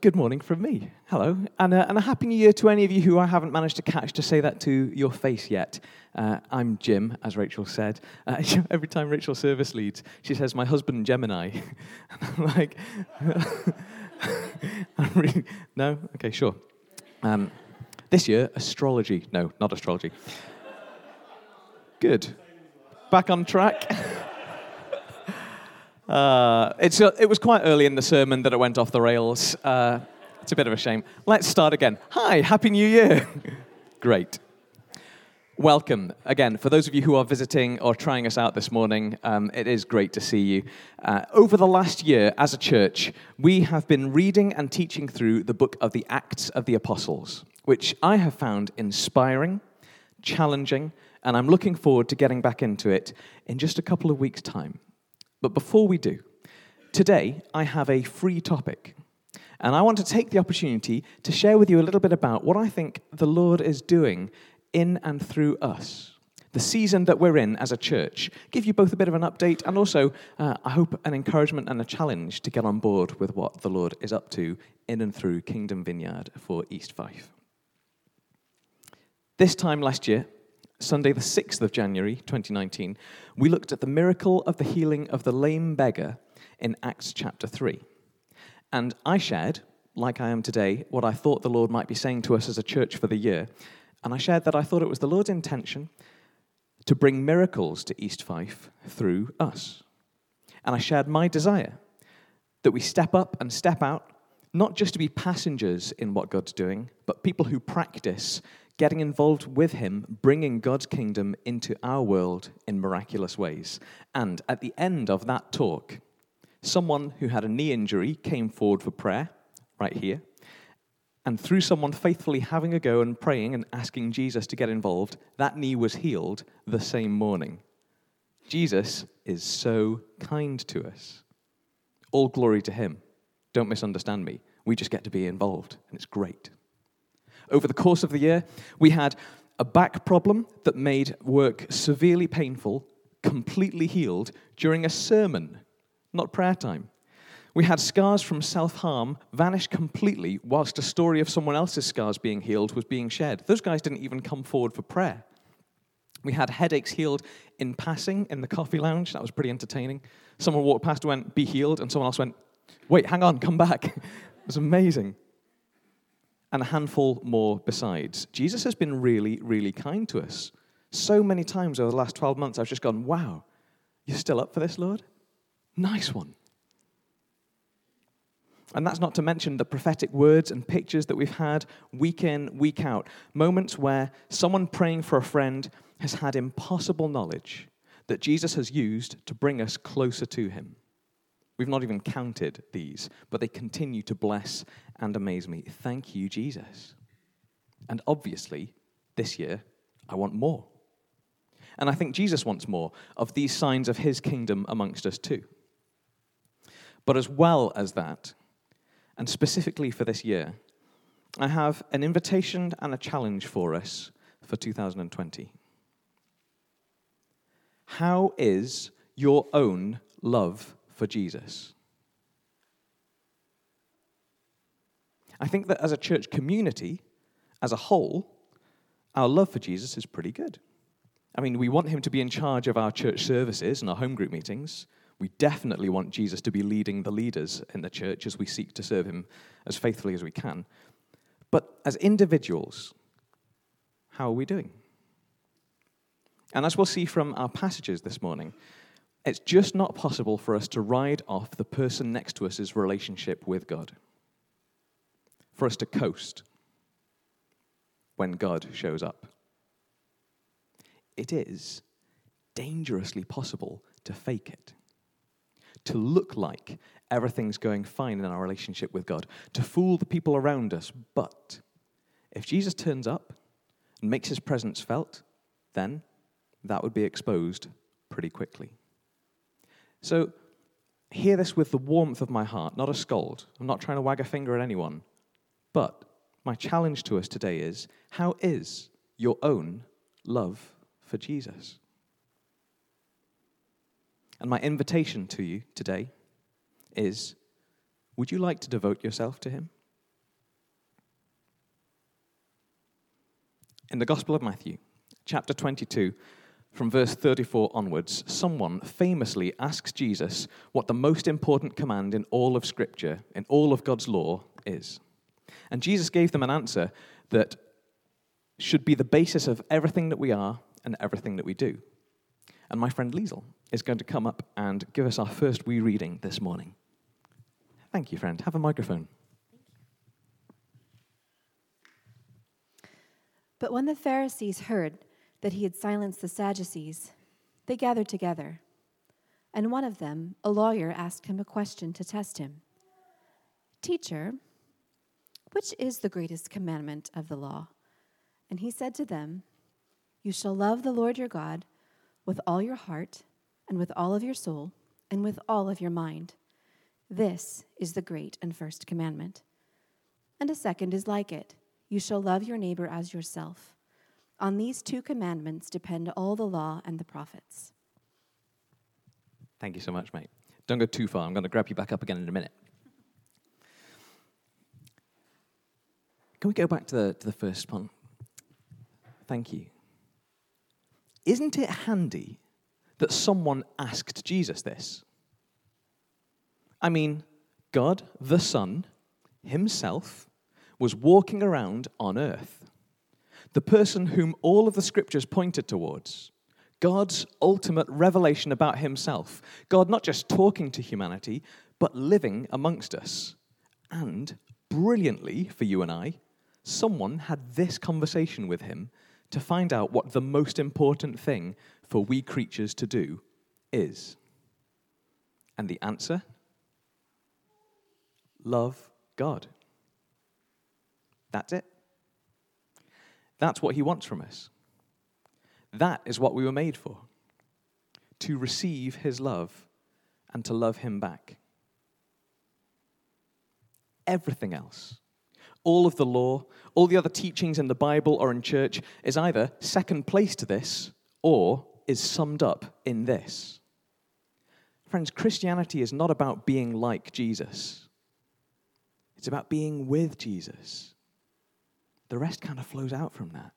Good morning from me. Hello. And, uh, and a happy new year to any of you who I haven't managed to catch to say that to your face yet. Uh, I'm Jim, as Rachel said. Uh, every time Rachel service leads, she says, My husband, Gemini. and I'm like, I'm really, no? Okay, sure. Um, this year, astrology. No, not astrology. Good. Back on track. Uh, it's, uh, it was quite early in the sermon that it went off the rails. Uh, it's a bit of a shame. Let's start again. Hi, Happy New Year. Great. Welcome again. For those of you who are visiting or trying us out this morning, um, it is great to see you. Uh, over the last year, as a church, we have been reading and teaching through the book of the Acts of the Apostles, which I have found inspiring, challenging, and I'm looking forward to getting back into it in just a couple of weeks' time. But before we do, today I have a free topic. And I want to take the opportunity to share with you a little bit about what I think the Lord is doing in and through us. The season that we're in as a church. Give you both a bit of an update and also, uh, I hope, an encouragement and a challenge to get on board with what the Lord is up to in and through Kingdom Vineyard for East Fife. This time last year, Sunday, the 6th of January 2019, we looked at the miracle of the healing of the lame beggar in Acts chapter 3. And I shared, like I am today, what I thought the Lord might be saying to us as a church for the year. And I shared that I thought it was the Lord's intention to bring miracles to East Fife through us. And I shared my desire that we step up and step out, not just to be passengers in what God's doing, but people who practice getting involved with Him, bringing God's kingdom into our world in miraculous ways. And at the end of that talk, someone who had a knee injury came forward for prayer, right here. And through someone faithfully having a go and praying and asking Jesus to get involved, that knee was healed the same morning. Jesus is so kind to us. All glory to him. Don't misunderstand me. We just get to be involved, and it's great. Over the course of the year, we had a back problem that made work severely painful, completely healed during a sermon, not prayer time. We had scars from self harm vanish completely whilst a story of someone else's scars being healed was being shared. Those guys didn't even come forward for prayer. We had headaches healed in passing in the coffee lounge. That was pretty entertaining. Someone walked past and went, Be healed. And someone else went, Wait, hang on, come back. it was amazing and a handful more besides. Jesus has been really, really kind to us. So many times over the last 12 months, I've just gone, wow, you're still up for this, Lord? Nice one. And that's not to mention the prophetic words and pictures that we've had week in, week out. Moments where someone praying for a friend has had impossible knowledge that Jesus has used to bring us closer to him. We've not even counted these, but they continue to bless and amaze me. Thank you, Jesus. And obviously, this year, I want more. And I think Jesus wants more of these signs of his kingdom amongst us too. But as well as that, and specifically for this year, I have an invitation and a challenge for us for 2020. How is your own love for Jesus. I think that as a church community, as a whole, our love for Jesus is pretty good. I mean, we want him to be in charge of our church services and our home group meetings. We definitely want Jesus to be leading the leaders in the church as we seek to serve him as faithfully as we can. But as individuals, how are we doing? And as we'll see from our passages this morning, it's just not possible for us to ride off the person next to us's relationship with God, for us to coast when God shows up. It is dangerously possible to fake it, to look like everything's going fine in our relationship with God, to fool the people around us. But if Jesus turns up and makes his presence felt, then that would be exposed pretty quickly. So hear this with the warmth of my heart, not a scold. I'm not trying to wag a finger at anyone. But my challenge to us today is how is your own love for Jesus? And my invitation to you today is would you like to devote yourself to him? In the Gospel of Matthew, chapter 22, from verse 34 onwards, someone famously asks Jesus what the most important command in all of Scripture, in all of God's law, is. And Jesus gave them an answer that should be the basis of everything that we are and everything that we do. And my friend Liesel is going to come up and give us our first wee reading this morning. Thank you, friend. Have a microphone. But when the Pharisees heard that he had silenced the Sadducees, they gathered together. And one of them, a lawyer, asked him a question to test him Teacher, which is the greatest commandment of the law? And he said to them, You shall love the Lord your God with all your heart, and with all of your soul, and with all of your mind. This is the great and first commandment. And a second is like it you shall love your neighbor as yourself. On these two commandments depend all the law and the prophets. Thank you so much, mate. Don't go too far. I'm going to grab you back up again in a minute. Can we go back to the, to the first one? Thank you. Isn't it handy that someone asked Jesus this? I mean, God, the Son, Himself, was walking around on earth the person whom all of the scriptures pointed towards. God's ultimate revelation about himself. God not just talking to humanity, but living amongst us. And brilliantly for you and I, someone had this conversation with him to find out what the most important thing for we creatures to do is. And the answer? Love God. That's it. That's what he wants from us. That is what we were made for to receive his love and to love him back. Everything else, all of the law, all the other teachings in the Bible or in church, is either second place to this or is summed up in this. Friends, Christianity is not about being like Jesus, it's about being with Jesus. The rest kind of flows out from that.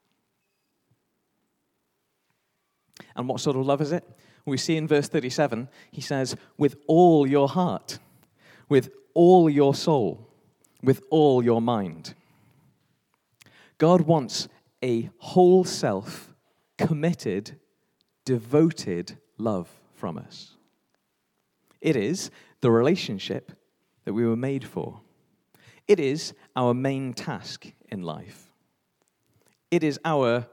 And what sort of love is it? We see in verse 37, he says, with all your heart, with all your soul, with all your mind. God wants a whole self, committed, devoted love from us. It is the relationship that we were made for. It is our main task in life. It is our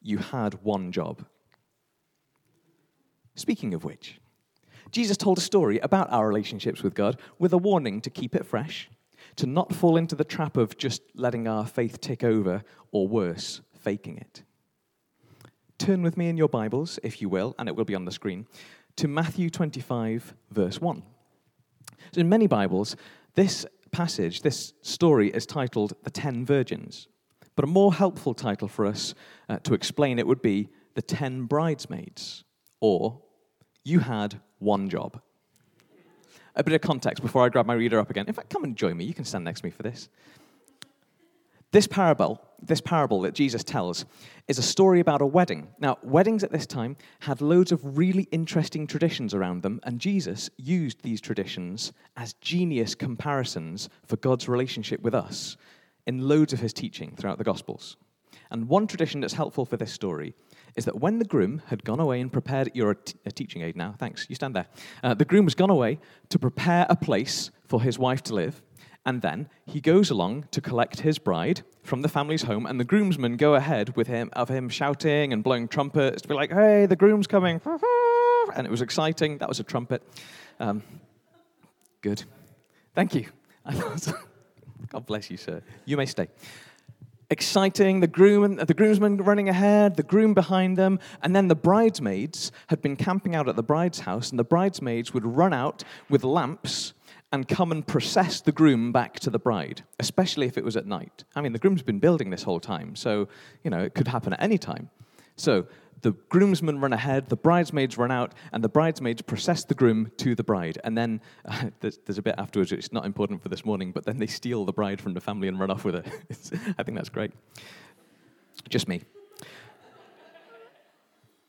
you had one job. Speaking of which, Jesus told a story about our relationships with God with a warning to keep it fresh, to not fall into the trap of just letting our faith tick over, or worse, faking it. Turn with me in your Bibles, if you will, and it will be on the screen, to Matthew 25, verse 1. So in many Bibles, this passage, this story, is titled The Ten Virgins. But a more helpful title for us uh, to explain it would be The Ten Bridesmaids, or You Had One Job. A bit of context before I grab my reader up again. In fact, come and join me. You can stand next to me for this. This parable, this parable that Jesus tells, is a story about a wedding. Now, weddings at this time had loads of really interesting traditions around them, and Jesus used these traditions as genius comparisons for God's relationship with us in loads of his teaching throughout the Gospels. And one tradition that's helpful for this story is that when the groom had gone away and prepared, you're a, t- a teaching aid now, thanks, you stand there. Uh, the groom has gone away to prepare a place for his wife to live. And then he goes along to collect his bride from the family's home, and the groomsmen go ahead with him of him shouting and blowing trumpets to be like, "Hey, the groom's coming!" And it was exciting. That was a trumpet. Um, good. Thank you. God bless you, sir. You may stay. Exciting, the, groom, the groomsmen running ahead, the groom behind them, and then the bridesmaids had been camping out at the bride's house, and the bridesmaids would run out with lamps and come and process the groom back to the bride, especially if it was at night. I mean, the groom's been building this whole time, so, you know, it could happen at any time. So the groomsmen run ahead, the bridesmaids run out, and the bridesmaids process the groom to the bride. And then uh, there's, there's, a bit afterwards, is not important for this morning, but then they steal the bride from the family and run off with it. I think that's great. Just me.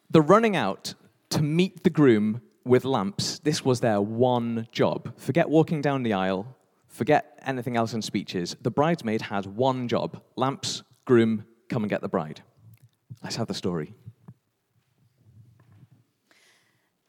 The running out to meet the groom with lamps, this was their one job. Forget walking down the aisle, forget anything else in speeches. The bridesmaid had one job lamps, groom, come and get the bride. Let's have the story.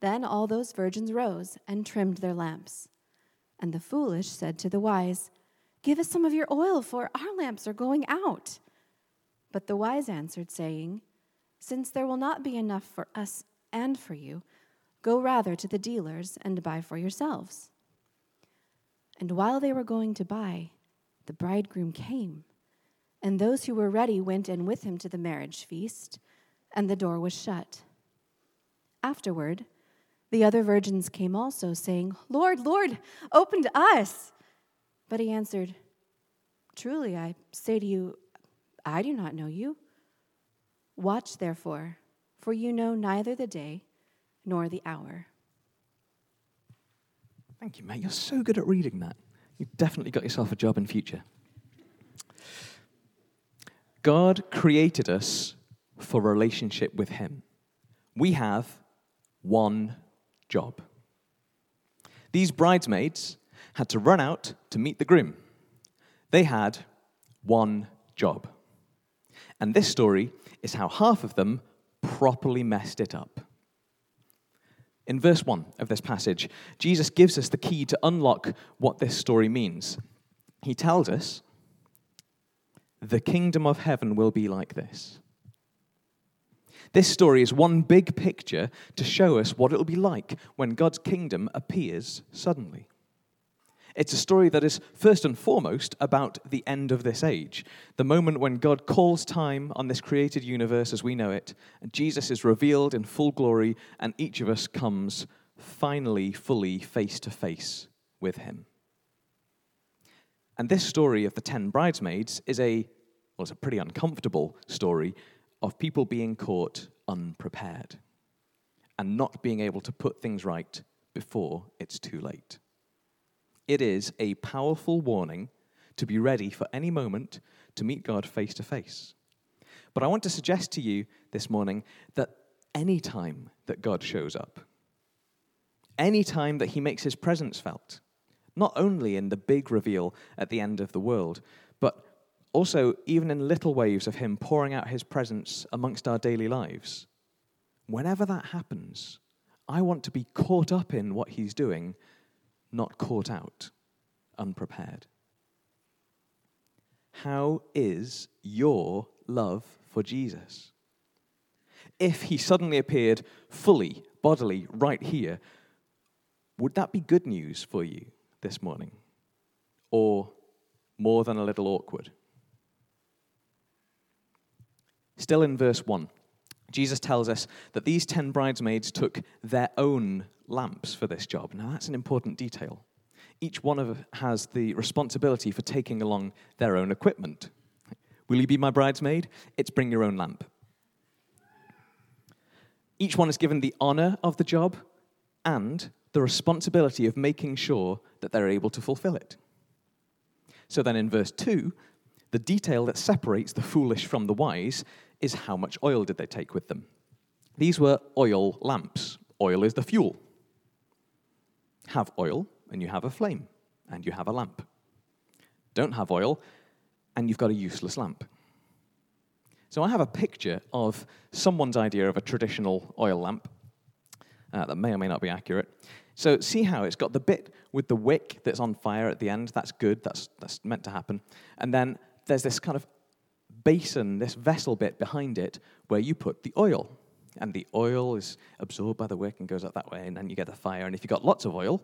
Then all those virgins rose and trimmed their lamps. And the foolish said to the wise, Give us some of your oil, for our lamps are going out. But the wise answered, saying, Since there will not be enough for us and for you, go rather to the dealers and buy for yourselves. And while they were going to buy, the bridegroom came, and those who were ready went in with him to the marriage feast, and the door was shut. Afterward, the other virgins came also, saying, Lord, Lord, open to us. But he answered, Truly, I say to you, I do not know you. Watch, therefore, for you know neither the day nor the hour. Thank you, mate. You're so good at reading that. You've definitely got yourself a job in future. God created us for relationship with Him. We have one job. These bridesmaids had to run out to meet the groom. They had one job. And this story is how half of them properly messed it up. In verse 1 of this passage, Jesus gives us the key to unlock what this story means. He tells us, The kingdom of heaven will be like this. This story is one big picture to show us what it will be like when God's kingdom appears suddenly. It's a story that is first and foremost about the end of this age, the moment when God calls time on this created universe as we know it, and Jesus is revealed in full glory, and each of us comes finally, fully face to face with him. And this story of the ten bridesmaids is a, well, it's a pretty uncomfortable story of people being caught unprepared and not being able to put things right before it's too late. It is a powerful warning to be ready for any moment to meet God face to face. But I want to suggest to you this morning that any time that God shows up, any time that he makes his presence felt, not only in the big reveal at the end of the world, also even in little waves of him pouring out his presence amongst our daily lives, whenever that happens, I want to be caught up in what he's doing not caught out, unprepared. How is your love for Jesus? If he suddenly appeared fully, bodily, right here, would that be good news for you this morning? Or more than a little awkward? Still in verse 1, Jesus tells us that these ten bridesmaids took their own lamps for this job. Now, that's an important detail. Each one of has the responsibility for taking along their own equipment. Will you be my bridesmaid? It's bring your own lamp. Each one is given the honor of the job and the responsibility of making sure that they're able to fulfill it. So then in verse 2, the detail that separates the foolish from the wise is how much oil did they take with them? These were oil lamps. Oil is the fuel have oil and you have a flame and you have a lamp. Don't have oil and you've got a useless lamp. So I have a picture of someone's idea of a traditional oil lamp uh, that may or may not be accurate. So see how it's got the bit with the wick that's on fire at the end. That's good. That's, that's meant to happen. And then there's this kind of basin, this vessel bit behind it where you put the oil and the oil is absorbed by the wick and goes up that way, and then you get a fire. And if you've got lots of oil,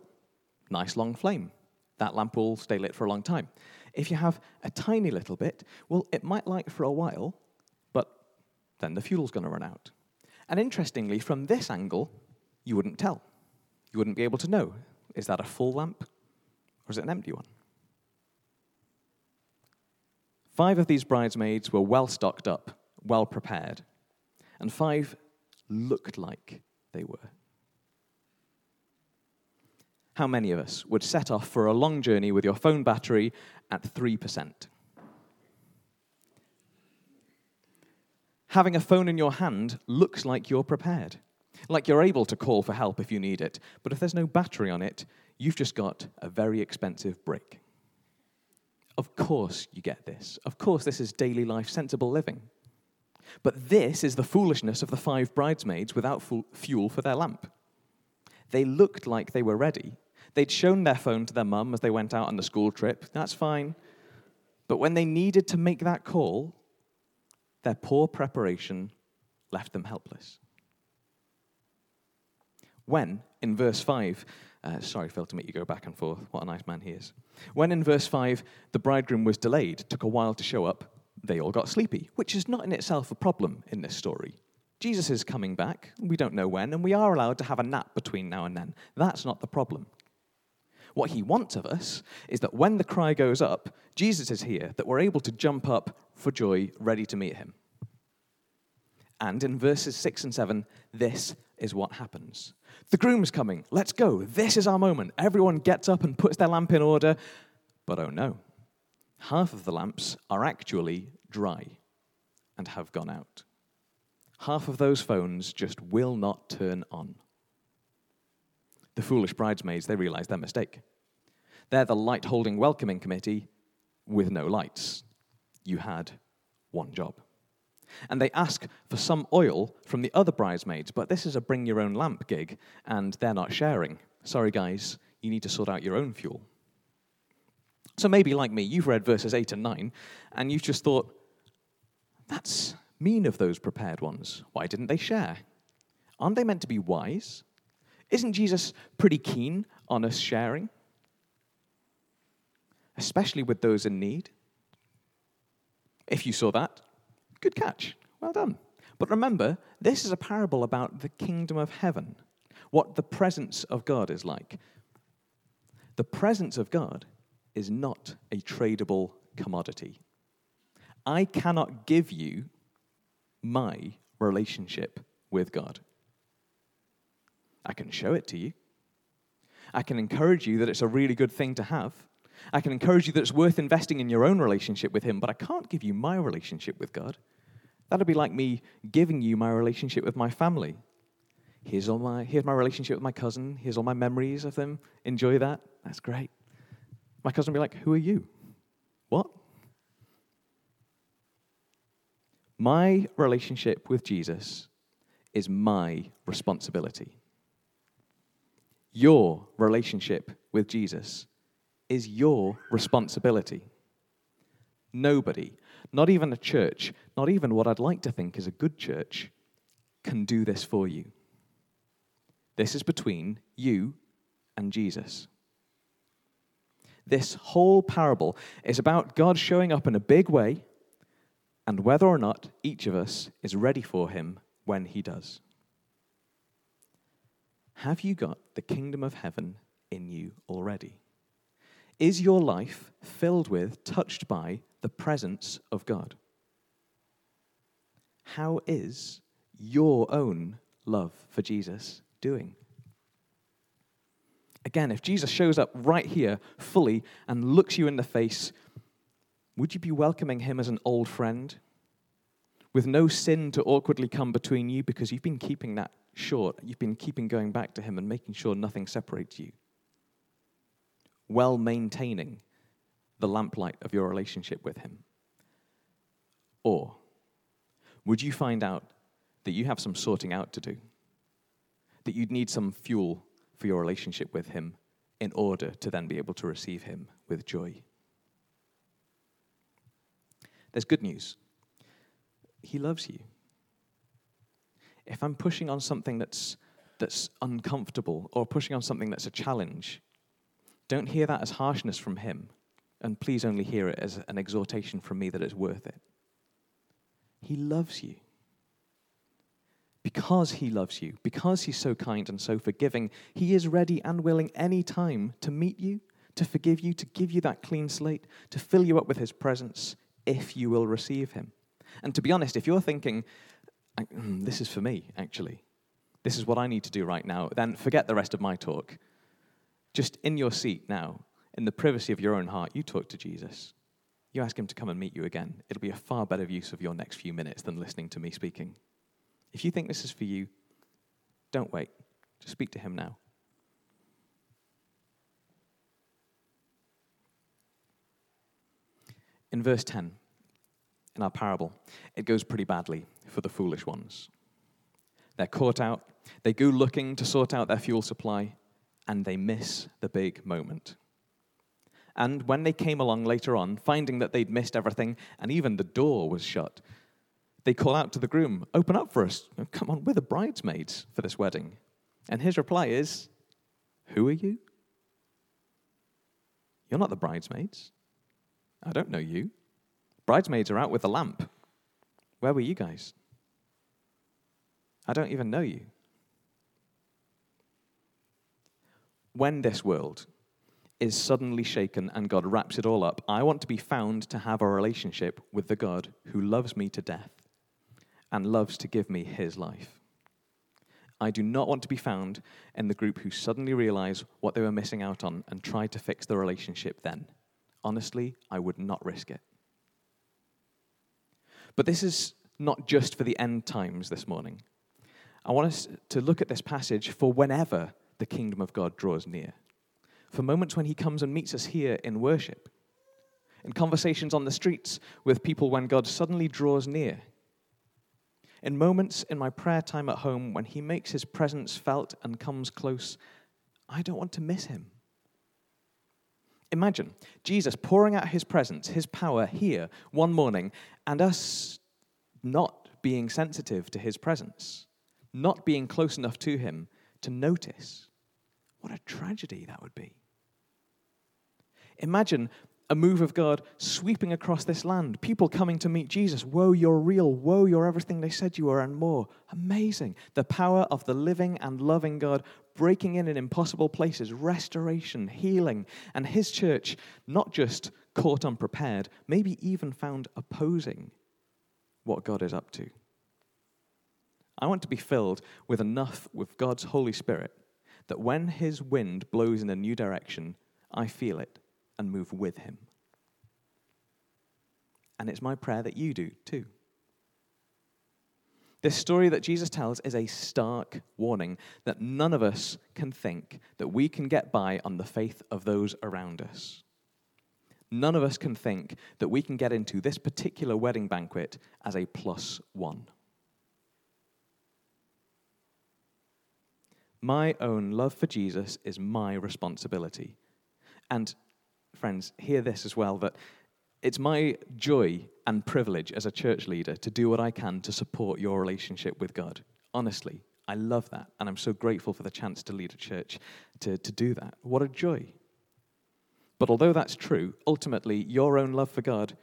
nice long flame. That lamp will stay lit for a long time. If you have a tiny little bit, well, it might light for a while, but then the fuel's going to run out. And interestingly, from this angle, you wouldn't tell. You wouldn't be able to know is that a full lamp or is it an empty one? Five of these bridesmaids were well stocked up, well prepared, and five looked like they were. How many of us would set off for a long journey with your phone battery at 3%? Having a phone in your hand looks like you're prepared, like you're able to call for help if you need it. But if there's no battery on it, you've just got a very expensive brick. Of course, you get this. Of course, this is daily life, sensible living. But this is the foolishness of the five bridesmaids without fuel for their lamp. They looked like they were ready. They'd shown their phone to their mum as they went out on the school trip. That's fine. But when they needed to make that call, their poor preparation left them helpless. When, in verse 5, uh, sorry, Phil, to make you go back and forth. What a nice man he is. When in verse 5, the bridegroom was delayed, took a while to show up, they all got sleepy, which is not in itself a problem in this story. Jesus is coming back, we don't know when, and we are allowed to have a nap between now and then. That's not the problem. What he wants of us is that when the cry goes up, Jesus is here, that we're able to jump up for joy, ready to meet him. And in verses 6 and 7, this is what happens. The groom's coming. Let's go. This is our moment. Everyone gets up and puts their lamp in order. But oh no, half of the lamps are actually dry and have gone out. Half of those phones just will not turn on. The foolish bridesmaids, they realize their mistake. They're the light holding welcoming committee with no lights. You had one job. And they ask for some oil from the other bridesmaids, but this is a bring your own lamp gig, and they're not sharing. Sorry, guys, you need to sort out your own fuel. So maybe, like me, you've read verses 8 and 9, and you've just thought, that's mean of those prepared ones. Why didn't they share? Aren't they meant to be wise? Isn't Jesus pretty keen on us sharing? Especially with those in need? If you saw that, good catch. Well done. But remember, this is a parable about the kingdom of heaven, what the presence of God is like. The presence of God is not a tradable commodity. I cannot give you my relationship with God. I can show it to you. I can encourage you that it's a really good thing to have. I can encourage you that it's worth investing in your own relationship with Him, but I can't give you my relationship with God. That'd be like me giving you my relationship with my family. Here's, all my, here's my relationship with my cousin. Here's all my memories of them. Enjoy that. That's great. My cousin would be like, Who are you? What? My relationship with Jesus is my responsibility. Your relationship with Jesus is your responsibility. Nobody, not even a church, not even what I'd like to think is a good church, can do this for you. This is between you and Jesus. This whole parable is about God showing up in a big way and whether or not each of us is ready for him when he does. Have you got the kingdom of heaven in you already? Is your life filled with, touched by the presence of God? How is your own love for Jesus doing? Again, if Jesus shows up right here fully and looks you in the face, would you be welcoming him as an old friend? With no sin to awkwardly come between you because you've been keeping that short. You've been keeping going back to him and making sure nothing separates you. Well maintaining the lamplight of your relationship with him. Or would you find out that you have some sorting out to do? That you'd need some fuel for your relationship with him in order to then be able to receive him with joy? There's good news. He loves you. If I'm pushing on something that's, that's uncomfortable or pushing on something that's a challenge, don't hear that as harshness from Him, and please only hear it as an exhortation from me that it's worth it. He loves you. because he loves you, because he's so kind and so forgiving, he is ready and willing any time to meet you, to forgive you, to give you that clean slate, to fill you up with his presence if you will receive him. And to be honest, if you're thinking, mm, this is for me, actually, this is what I need to do right now, then forget the rest of my talk. Just in your seat now, in the privacy of your own heart, you talk to Jesus. You ask him to come and meet you again. It'll be a far better use of your next few minutes than listening to me speaking. If you think this is for you, don't wait. Just speak to him now. In verse 10, in our parable, it goes pretty badly for the foolish ones. They're caught out, they go looking to sort out their fuel supply, and they miss the big moment. And when they came along later on, finding that they'd missed everything and even the door was shut, they call out to the groom, Open up for us. Come on, we're the bridesmaids for this wedding. And his reply is, Who are you? You're not the bridesmaids. I don't know you. Bridesmaids are out with the lamp. Where were you guys? I don't even know you. When this world is suddenly shaken and God wraps it all up, I want to be found to have a relationship with the God who loves me to death and loves to give me his life. I do not want to be found in the group who suddenly realize what they were missing out on and try to fix the relationship then. Honestly, I would not risk it. But this is not just for the end times this morning. I want us to look at this passage for whenever the kingdom of God draws near, for moments when he comes and meets us here in worship, in conversations on the streets with people when God suddenly draws near in moments in my prayer time at home when He makes His presence felt and comes close, I don't want to miss Him. Imagine Jesus pouring out His presence, His power here one morning, and us not being sensitive to His presence, not being close enough to Him to notice. What a tragedy that would be. Imagine a move of God sweeping across this land. People coming to meet Jesus. Whoa, you're real. Whoa, you're everything they said you were and more. Amazing. The power of the living and loving God breaking in in impossible places, restoration, healing, and his church not just caught unprepared, maybe even found opposing what God is up to. I want to be filled with enough with God's Holy Spirit that when his wind blows in a new direction, I feel it and move with him. And it's my prayer that you do too. This story that Jesus tells is a stark warning that none of us can think that we can get by on the faith of those around us. None of us can think that we can get into this particular wedding banquet as a plus one. My own love for Jesus is my responsibility. And friends, hear this as well that it's my joy and privilege as a church leader to do what I can to support your relationship with God. Honestly, I love that. And I'm so grateful for the chance to lead a church to, to do that. What a joy. But although that's true, ultimately, your own love for God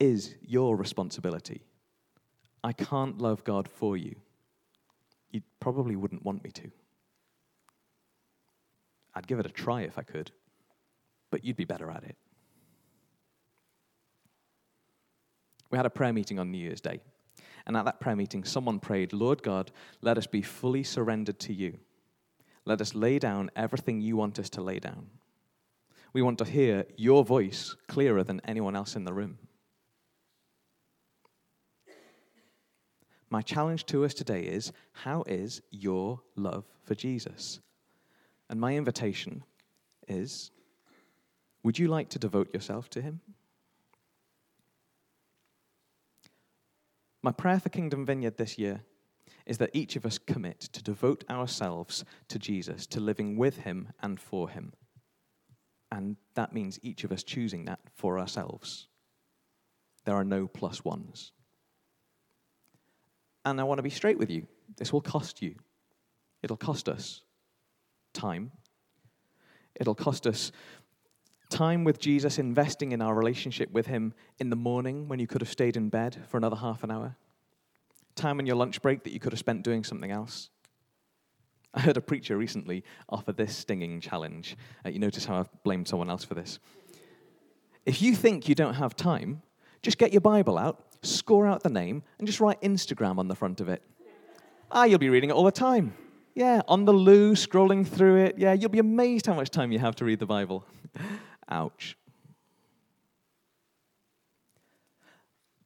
is your responsibility. I can't love God for you. You probably wouldn't want me to. I'd give it a try if I could but you'd be better at it. We had a prayer meeting on New Year's Day. And at that prayer meeting, someone prayed, Lord God, let us be fully surrendered to you. Let us lay down everything you want us to lay down. We want to hear your voice clearer than anyone else in the room. My challenge to us today is how is your love for Jesus? And my invitation is would you like to devote yourself to Him? My prayer for Kingdom Vineyard this year is that each of us commit to devote ourselves to Jesus, to living with Him and for Him. And that means each of us choosing that for ourselves. There are no plus ones. And I want to be straight with you. This will cost you. It'll cost us time. It'll cost us time with Jesus, investing in our relationship with Him in the morning when you could have stayed in bed for another half an hour. time on your lunch break that you could have spent doing something else? I heard a preacher recently offer this stinging challenge. Uh, you notice how I've blamed someone else for this. If you think you don't have time, just get your Bible out, score out the name, and just write Instagram on the front of it. Ah, you'll be reading it all the time. Yeah, on the loo, scrolling through it. Yeah, you'll be amazed how much time you have to read the Bible. Ouch.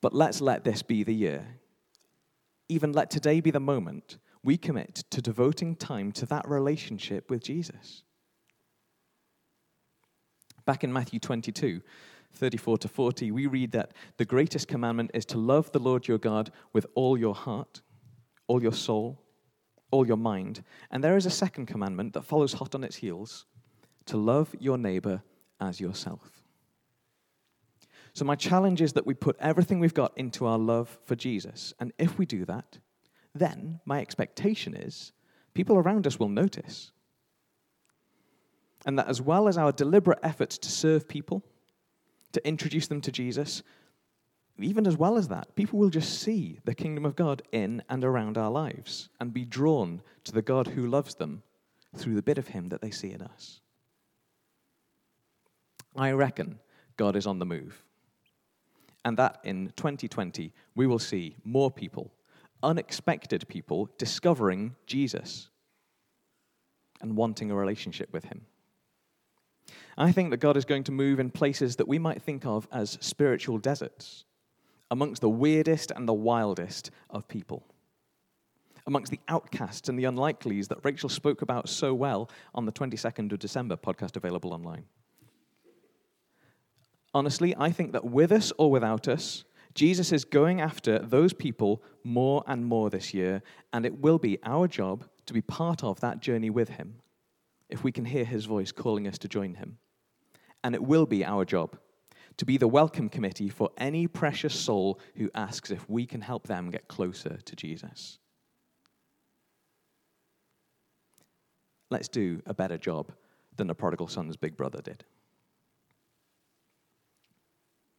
But let's let this be the year. Even let today be the moment we commit to devoting time to that relationship with Jesus. Back in Matthew 22, 34 to 40, we read that the greatest commandment is to love the Lord your God with all your heart, all your soul, all your mind. And there is a second commandment that follows hot on its heels to love your neighbor as yourself. So, my challenge is that we put everything we've got into our love for Jesus. And if we do that, then my expectation is people around us will notice. And that as well as our deliberate efforts to serve people, to introduce them to Jesus, even as well as that, people will just see the kingdom of God in and around our lives and be drawn to the God who loves them through the bit of Him that they see in us. I reckon God is on the move. And that in 2020, we will see more people unexpected people discovering Jesus and wanting a relationship with him. I think that God is going to move in places that we might think of as spiritual deserts, amongst the weirdest and the wildest of people, amongst the outcasts and the unlikelies that Rachel spoke about so well on the 22nd of December podcast available online. Honestly, I think that with us or without us, Jesus is going after those people more and more this year, and it will be our job to be part of that journey with him if we can hear his voice calling us to join him. And it will be our job to be the welcome committee for any precious soul who asks if we can help them get closer to Jesus. Let's do a better job than the prodigal son's big brother did.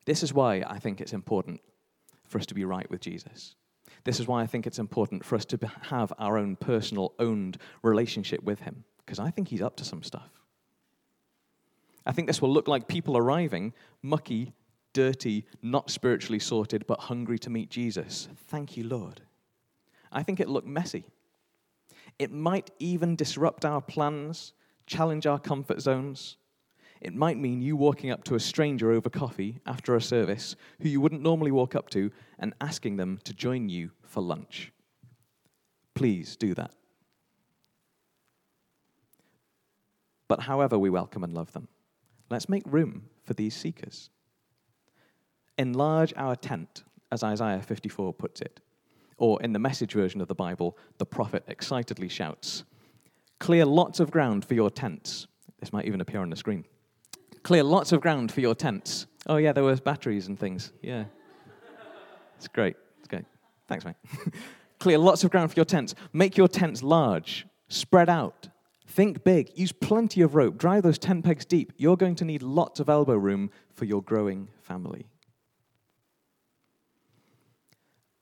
This is why I think it's important for us to be right with Jesus. This is why I think it's important for us to have our own personal, owned relationship with Him, because I think He's up to some stuff. I think this will look like people arriving mucky, dirty, not spiritually sorted, but hungry to meet Jesus. Thank you, Lord. I think it looked messy. It might even disrupt our plans, challenge our comfort zones, it might mean you walking up to a stranger over coffee after a service who you wouldn't normally walk up to and asking them to join you for lunch. Please do that. But however we welcome and love them, let's make room for these seekers. Enlarge our tent, as Isaiah 54 puts it. Or in the message version of the Bible, the prophet excitedly shouts, Clear lots of ground for your tents. This might even appear on the screen clear lots of ground for your tents. Oh, yeah, there were batteries and things. Yeah. It's great. It's great. Thanks, mate. clear lots of ground for your tents. Make your tents large, spread out. Think big. Use plenty of rope. Drive those tent pegs deep. You're going to need lots of elbow room for your growing family.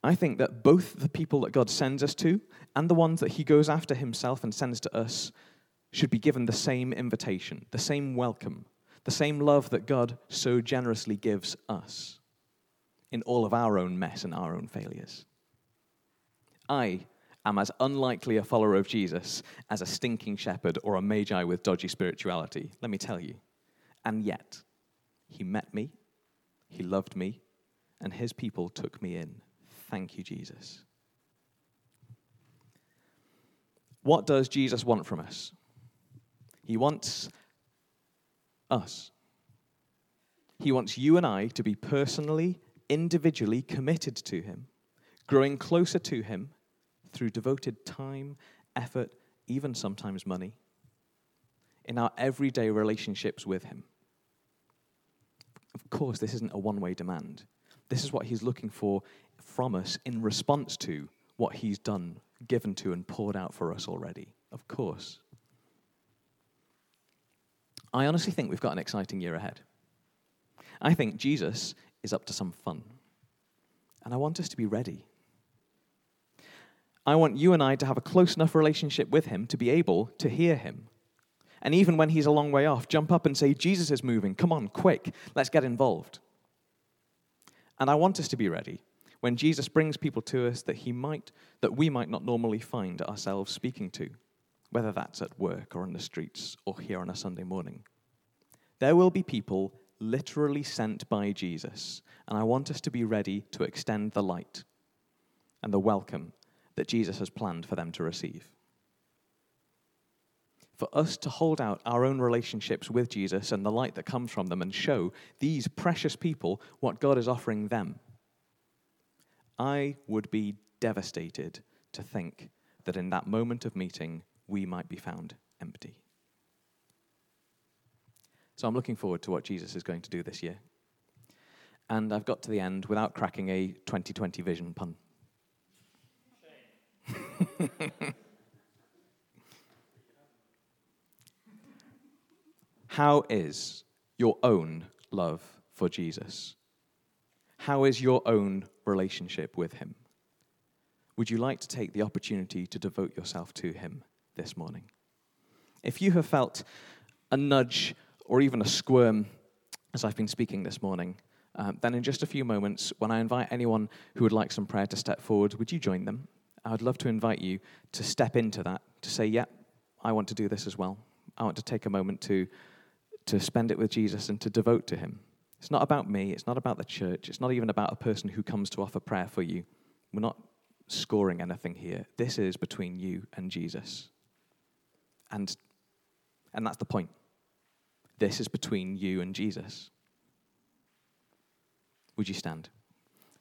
I think that both the people that God sends us to and the ones that He goes after Himself and sends to us should be given the same invitation, the same welcome, the same love that God so generously gives us in all of our own mess and our own failures. I am as unlikely a follower of Jesus as a stinking shepherd or a magi with dodgy spirituality, let me tell you. And yet, he met me, he loved me, and his people took me in. Thank you, Jesus. What does Jesus want from us? He wants us. He wants you and I to be personally, individually committed to Him, growing closer to Him through devoted time, effort, even sometimes money, in our everyday relationships with Him. Of course, this isn't a one way demand. This is what He's looking for from us in response to what He's done, given to, and poured out for us already. Of course. I honestly think we've got an exciting year ahead. I think Jesus is up to some fun. And I want us to be ready. I want you and I to have a close enough relationship with Him to be able to hear Him. And even when He's a long way off, jump up and say, Jesus is moving. Come on, quick, let's get involved. And I want us to be ready when Jesus brings people to us that he might that we might not normally find ourselves speaking to, whether that's at work or on the streets or here on a Sunday morning. There will be people literally sent by Jesus, and I want us to be ready to extend the light and the welcome that Jesus has planned for them to receive. For us to hold out our own relationships with Jesus and the light that comes from them and show these precious people what God is offering them I would be devastated to think that in that moment of meeting, we might be found empty. So I'm looking forward to what Jesus is going to do this year. And I've got to the end without cracking a 2020 vision pun. How is your own love for Jesus? How is your own relationship with Him? Would you like to take the opportunity to devote yourself to Him this morning? If you have felt a nudge or even a squirm as I've been speaking this morning, um, then in just a few moments, when I invite anyone who would like some prayer to step forward, would you join them? I would love to invite you to step into that, to say, yeah, I want to do this as well. I want to take a moment to, to spend it with Jesus and to devote to Him. It's not about me. It's not about the church. It's not even about a person who comes to offer prayer for you. We're not scoring anything here. This is between you and Jesus. And, and that's the point. This is between you and Jesus. Would you stand?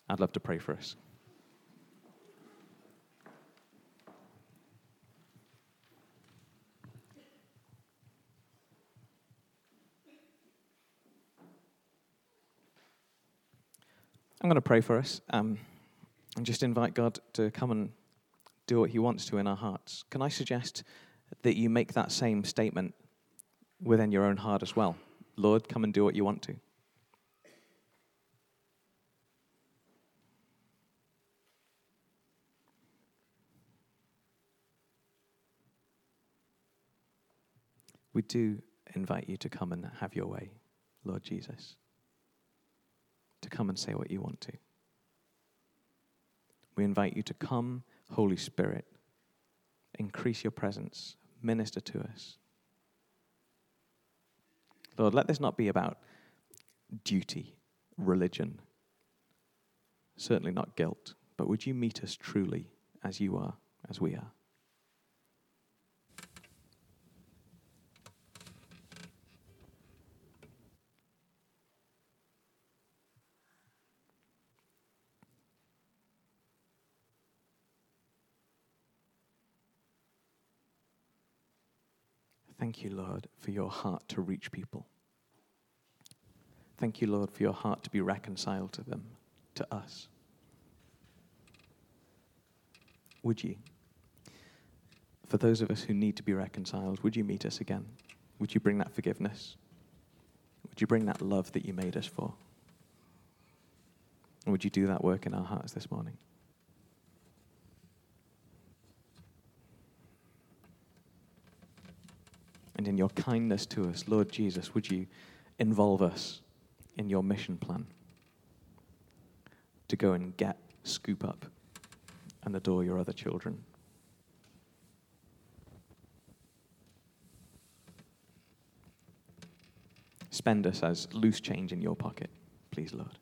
I'd love to pray for us. I'm going to pray for us um, and just invite God to come and do what He wants to in our hearts. Can I suggest that you make that same statement within your own heart as well? Lord, come and do what you want to. We do invite you to come and have your way, Lord Jesus to come and say what you want to. We invite you to come, Holy Spirit, increase your presence, minister to us. Lord, let this not be about duty, religion, certainly not guilt, but would you meet us truly as you are, as we are? Thank you, Lord, for your heart to reach people. Thank you, Lord, for your heart to be reconciled to them, to us. Would you? For those of us who need to be reconciled, would you meet us again? Would you bring that forgiveness? Would you bring that love that you made us for? And would you do that work in our hearts this morning? And in your kindness to us, Lord Jesus, would you involve us in your mission plan to go and get, scoop up, and adore your other children? Spend us as loose change in your pocket, please, Lord.